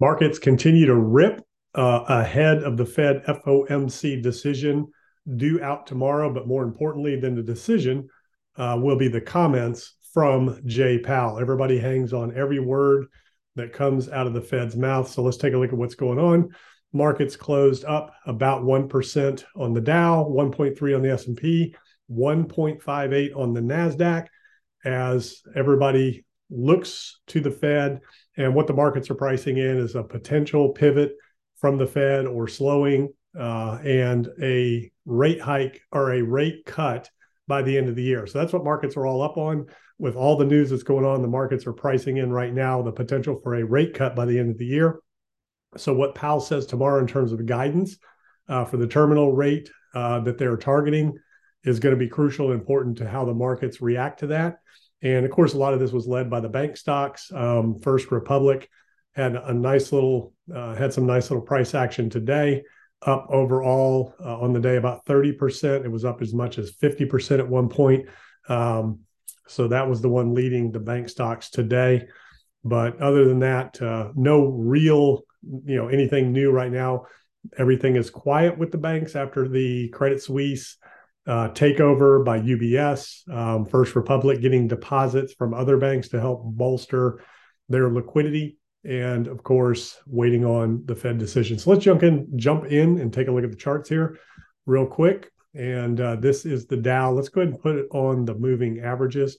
Markets continue to rip uh, ahead of the Fed FOMC decision due out tomorrow. But more importantly than the decision uh, will be the comments from Jay Powell. Everybody hangs on every word that comes out of the Fed's mouth. So let's take a look at what's going on. Markets closed up about 1% on the Dow, 1.3 on the S&P, 1.58 on the Nasdaq as everybody looks to the Fed and what the markets are pricing in is a potential pivot from the Fed or slowing uh, and a rate hike or a rate cut by the end of the year. So that's what markets are all up on. With all the news that's going on, the markets are pricing in right now the potential for a rate cut by the end of the year. So what Powell says tomorrow in terms of guidance uh, for the terminal rate uh, that they're targeting is going to be crucial and important to how the markets react to that. And of course, a lot of this was led by the bank stocks. Um, First Republic had a nice little, uh, had some nice little price action today, up overall uh, on the day about 30%. It was up as much as 50% at one point. Um, so that was the one leading the bank stocks today. But other than that, uh, no real, you know, anything new right now. Everything is quiet with the banks after the Credit Suisse uh, takeover by UBS, um, First Republic getting deposits from other banks to help bolster their liquidity, and of course, waiting on the Fed decision. So let's jump in, jump in, and take a look at the charts here, real quick. And uh, this is the Dow. Let's go ahead and put it on the moving averages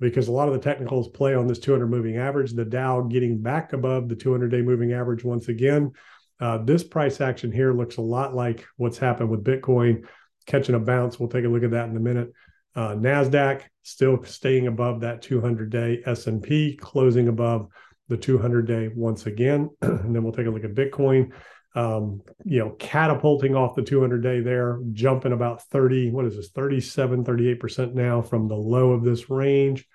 because a lot of the technicals play on this 200 moving average. The Dow getting back above the 200 day moving average once again. Uh, this price action here looks a lot like what's happened with Bitcoin catching a bounce. We'll take a look at that in a minute. Uh, Nasdaq still staying above that 200-day S&P, closing above the 200-day once again. and then we'll take a look at Bitcoin. Um, you know, catapulting off the 200-day there, jumping about 30. What is this? 37, 38 percent now from the low of this range.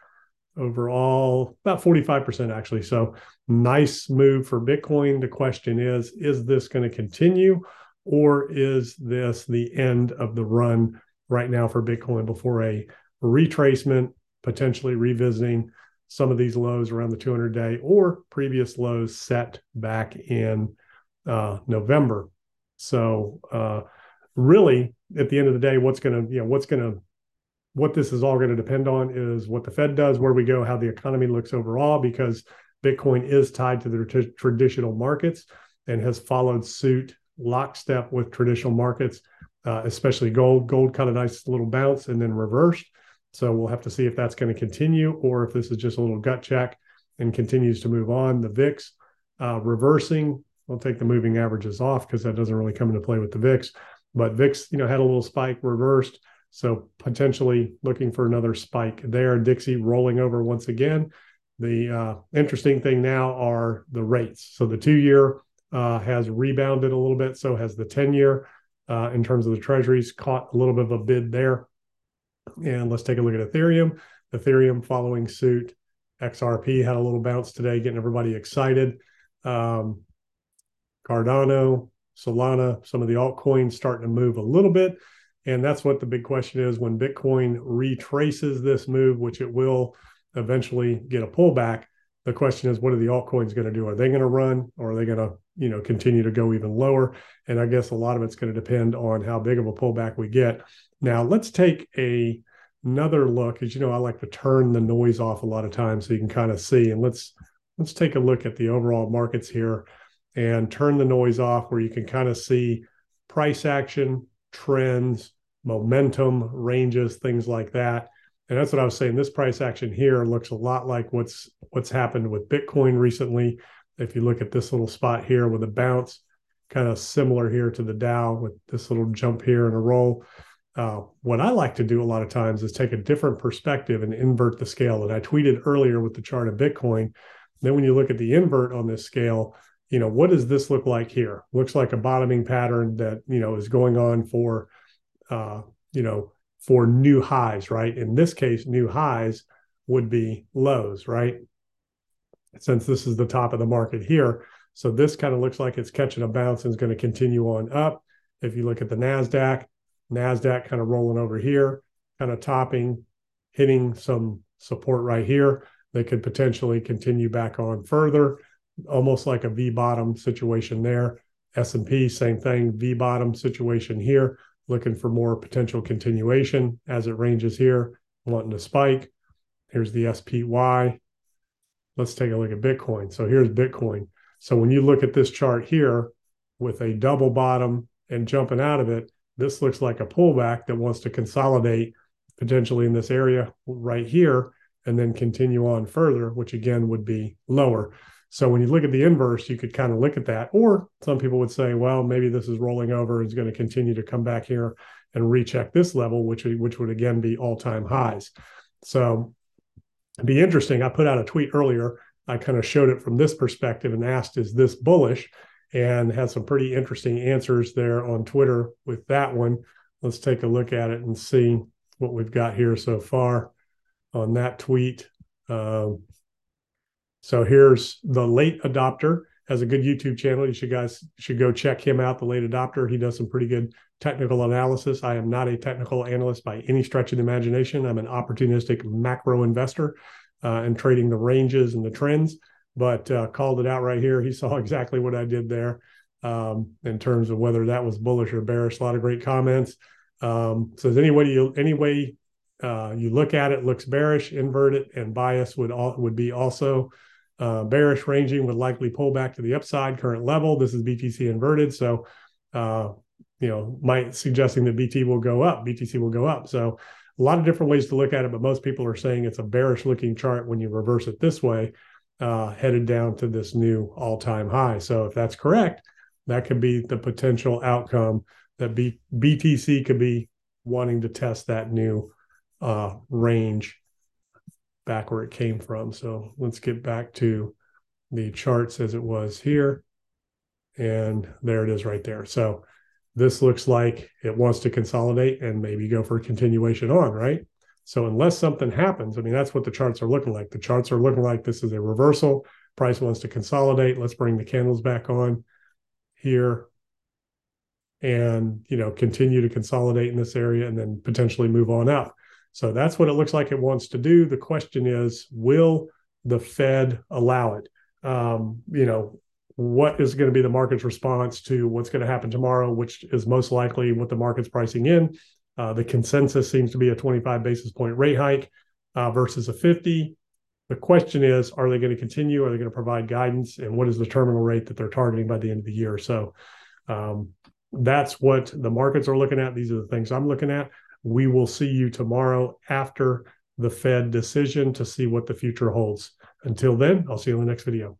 Overall, about 45% actually. So nice move for Bitcoin. The question is, is this going to continue? Or is this the end of the run right now for Bitcoin before a retracement, potentially revisiting some of these lows around the 200 day or previous lows set back in uh, November? So, uh, really, at the end of the day, what's going to, you know, what's going to, what this is all going to depend on is what the Fed does, where we go, how the economy looks overall, because Bitcoin is tied to the traditional markets and has followed suit lockstep with traditional markets, uh, especially gold. Gold kind of nice little bounce and then reversed. So we'll have to see if that's going to continue or if this is just a little gut check and continues to move on. The VIX uh, reversing. We'll take the moving averages off because that doesn't really come into play with the VIX. But VIX, you know, had a little spike reversed. So potentially looking for another spike there. Dixie rolling over once again. The uh, interesting thing now are the rates. So the two year uh, has rebounded a little bit. So has the 10 year uh, in terms of the treasuries, caught a little bit of a bid there. And let's take a look at Ethereum. Ethereum following suit. XRP had a little bounce today, getting everybody excited. Um, Cardano, Solana, some of the altcoins starting to move a little bit. And that's what the big question is when Bitcoin retraces this move, which it will eventually get a pullback. The question is, what are the altcoins going to do? Are they going to run or are they going to you know continue to go even lower? And i guess a lot of it's going to depend on how big of a pullback we get. Now let's take a another look as you know i like to turn the noise off a lot of times so you can kind of see. And let's let's take a look at the overall markets here and turn the noise off where you can kind of see price action trends momentum ranges things like that and that's what i was saying this price action here looks a lot like what's what's happened with bitcoin recently if you look at this little spot here with a bounce, kind of similar here to the Dow with this little jump here and a roll. Uh, what I like to do a lot of times is take a different perspective and invert the scale. And I tweeted earlier with the chart of Bitcoin. Then when you look at the invert on this scale, you know, what does this look like here? Looks like a bottoming pattern that, you know, is going on for, uh, you know, for new highs, right? In this case, new highs would be lows, right? since this is the top of the market here. So this kind of looks like it's catching a bounce and is going to continue on up. If you look at the NASDAQ, NASDAQ kind of rolling over here, kind of topping, hitting some support right here. They could potentially continue back on further. almost like a V bottom situation there. S&P, same thing, V bottom situation here, looking for more potential continuation as it ranges here, wanting to spike. Here's the SPY. Let's take a look at Bitcoin. So here's Bitcoin. So when you look at this chart here with a double bottom and jumping out of it, this looks like a pullback that wants to consolidate potentially in this area right here and then continue on further, which again would be lower. So when you look at the inverse, you could kind of look at that. Or some people would say, well, maybe this is rolling over. It's going to continue to come back here and recheck this level, which which would again be all time highs. So it'd be interesting. I put out a tweet earlier. I kind of showed it from this perspective and asked, is this bullish? And had some pretty interesting answers there on Twitter with that one. Let's take a look at it and see what we've got here so far on that tweet. Um, so here's the late adopter has a good YouTube channel. You should guys should go check him out. The late adopter. He does some pretty good technical analysis. I am not a technical analyst by any stretch of the imagination. I'm an opportunistic macro investor uh, and trading the ranges and the trends. But uh, called it out right here. He saw exactly what I did there um, in terms of whether that was bullish or bearish. A lot of great comments. Um, so any way you any way uh, you look at it, looks bearish, inverted, and bias would all would be also uh, bearish ranging would likely pull back to the upside current level. This is BTC inverted. So, uh, you know, might suggesting that BT will go up, BTC will go up. So a lot of different ways to look at it, but most people are saying it's a bearish looking chart when you reverse it this way, uh, headed down to this new all time high. So if that's correct, that could be the potential outcome that B- BTC could be wanting to test that new uh, range back where it came from. So let's get back to the charts as it was here. And there it is right there. So this looks like it wants to consolidate and maybe go for a continuation on, right? So unless something happens, I mean, that's what the charts are looking like. The charts are looking like this is a reversal. Price wants to consolidate. Let's bring the candles back on here and, you know, continue to consolidate in this area and then potentially move on out. So that's what it looks like it wants to do. The question is, will the Fed allow it? Um, you know, what is going to be the market's response to what's going to happen tomorrow, which is most likely what the market's pricing in. Uh, the consensus seems to be a 25 basis point rate hike uh, versus a 50. The question is, are they going to continue? Are they going to provide guidance? And what is the terminal rate that they're targeting by the end of the year? So um, that's what the markets are looking at. These are the things I'm looking at. We will see you tomorrow after the Fed decision to see what the future holds. Until then, I'll see you in the next video.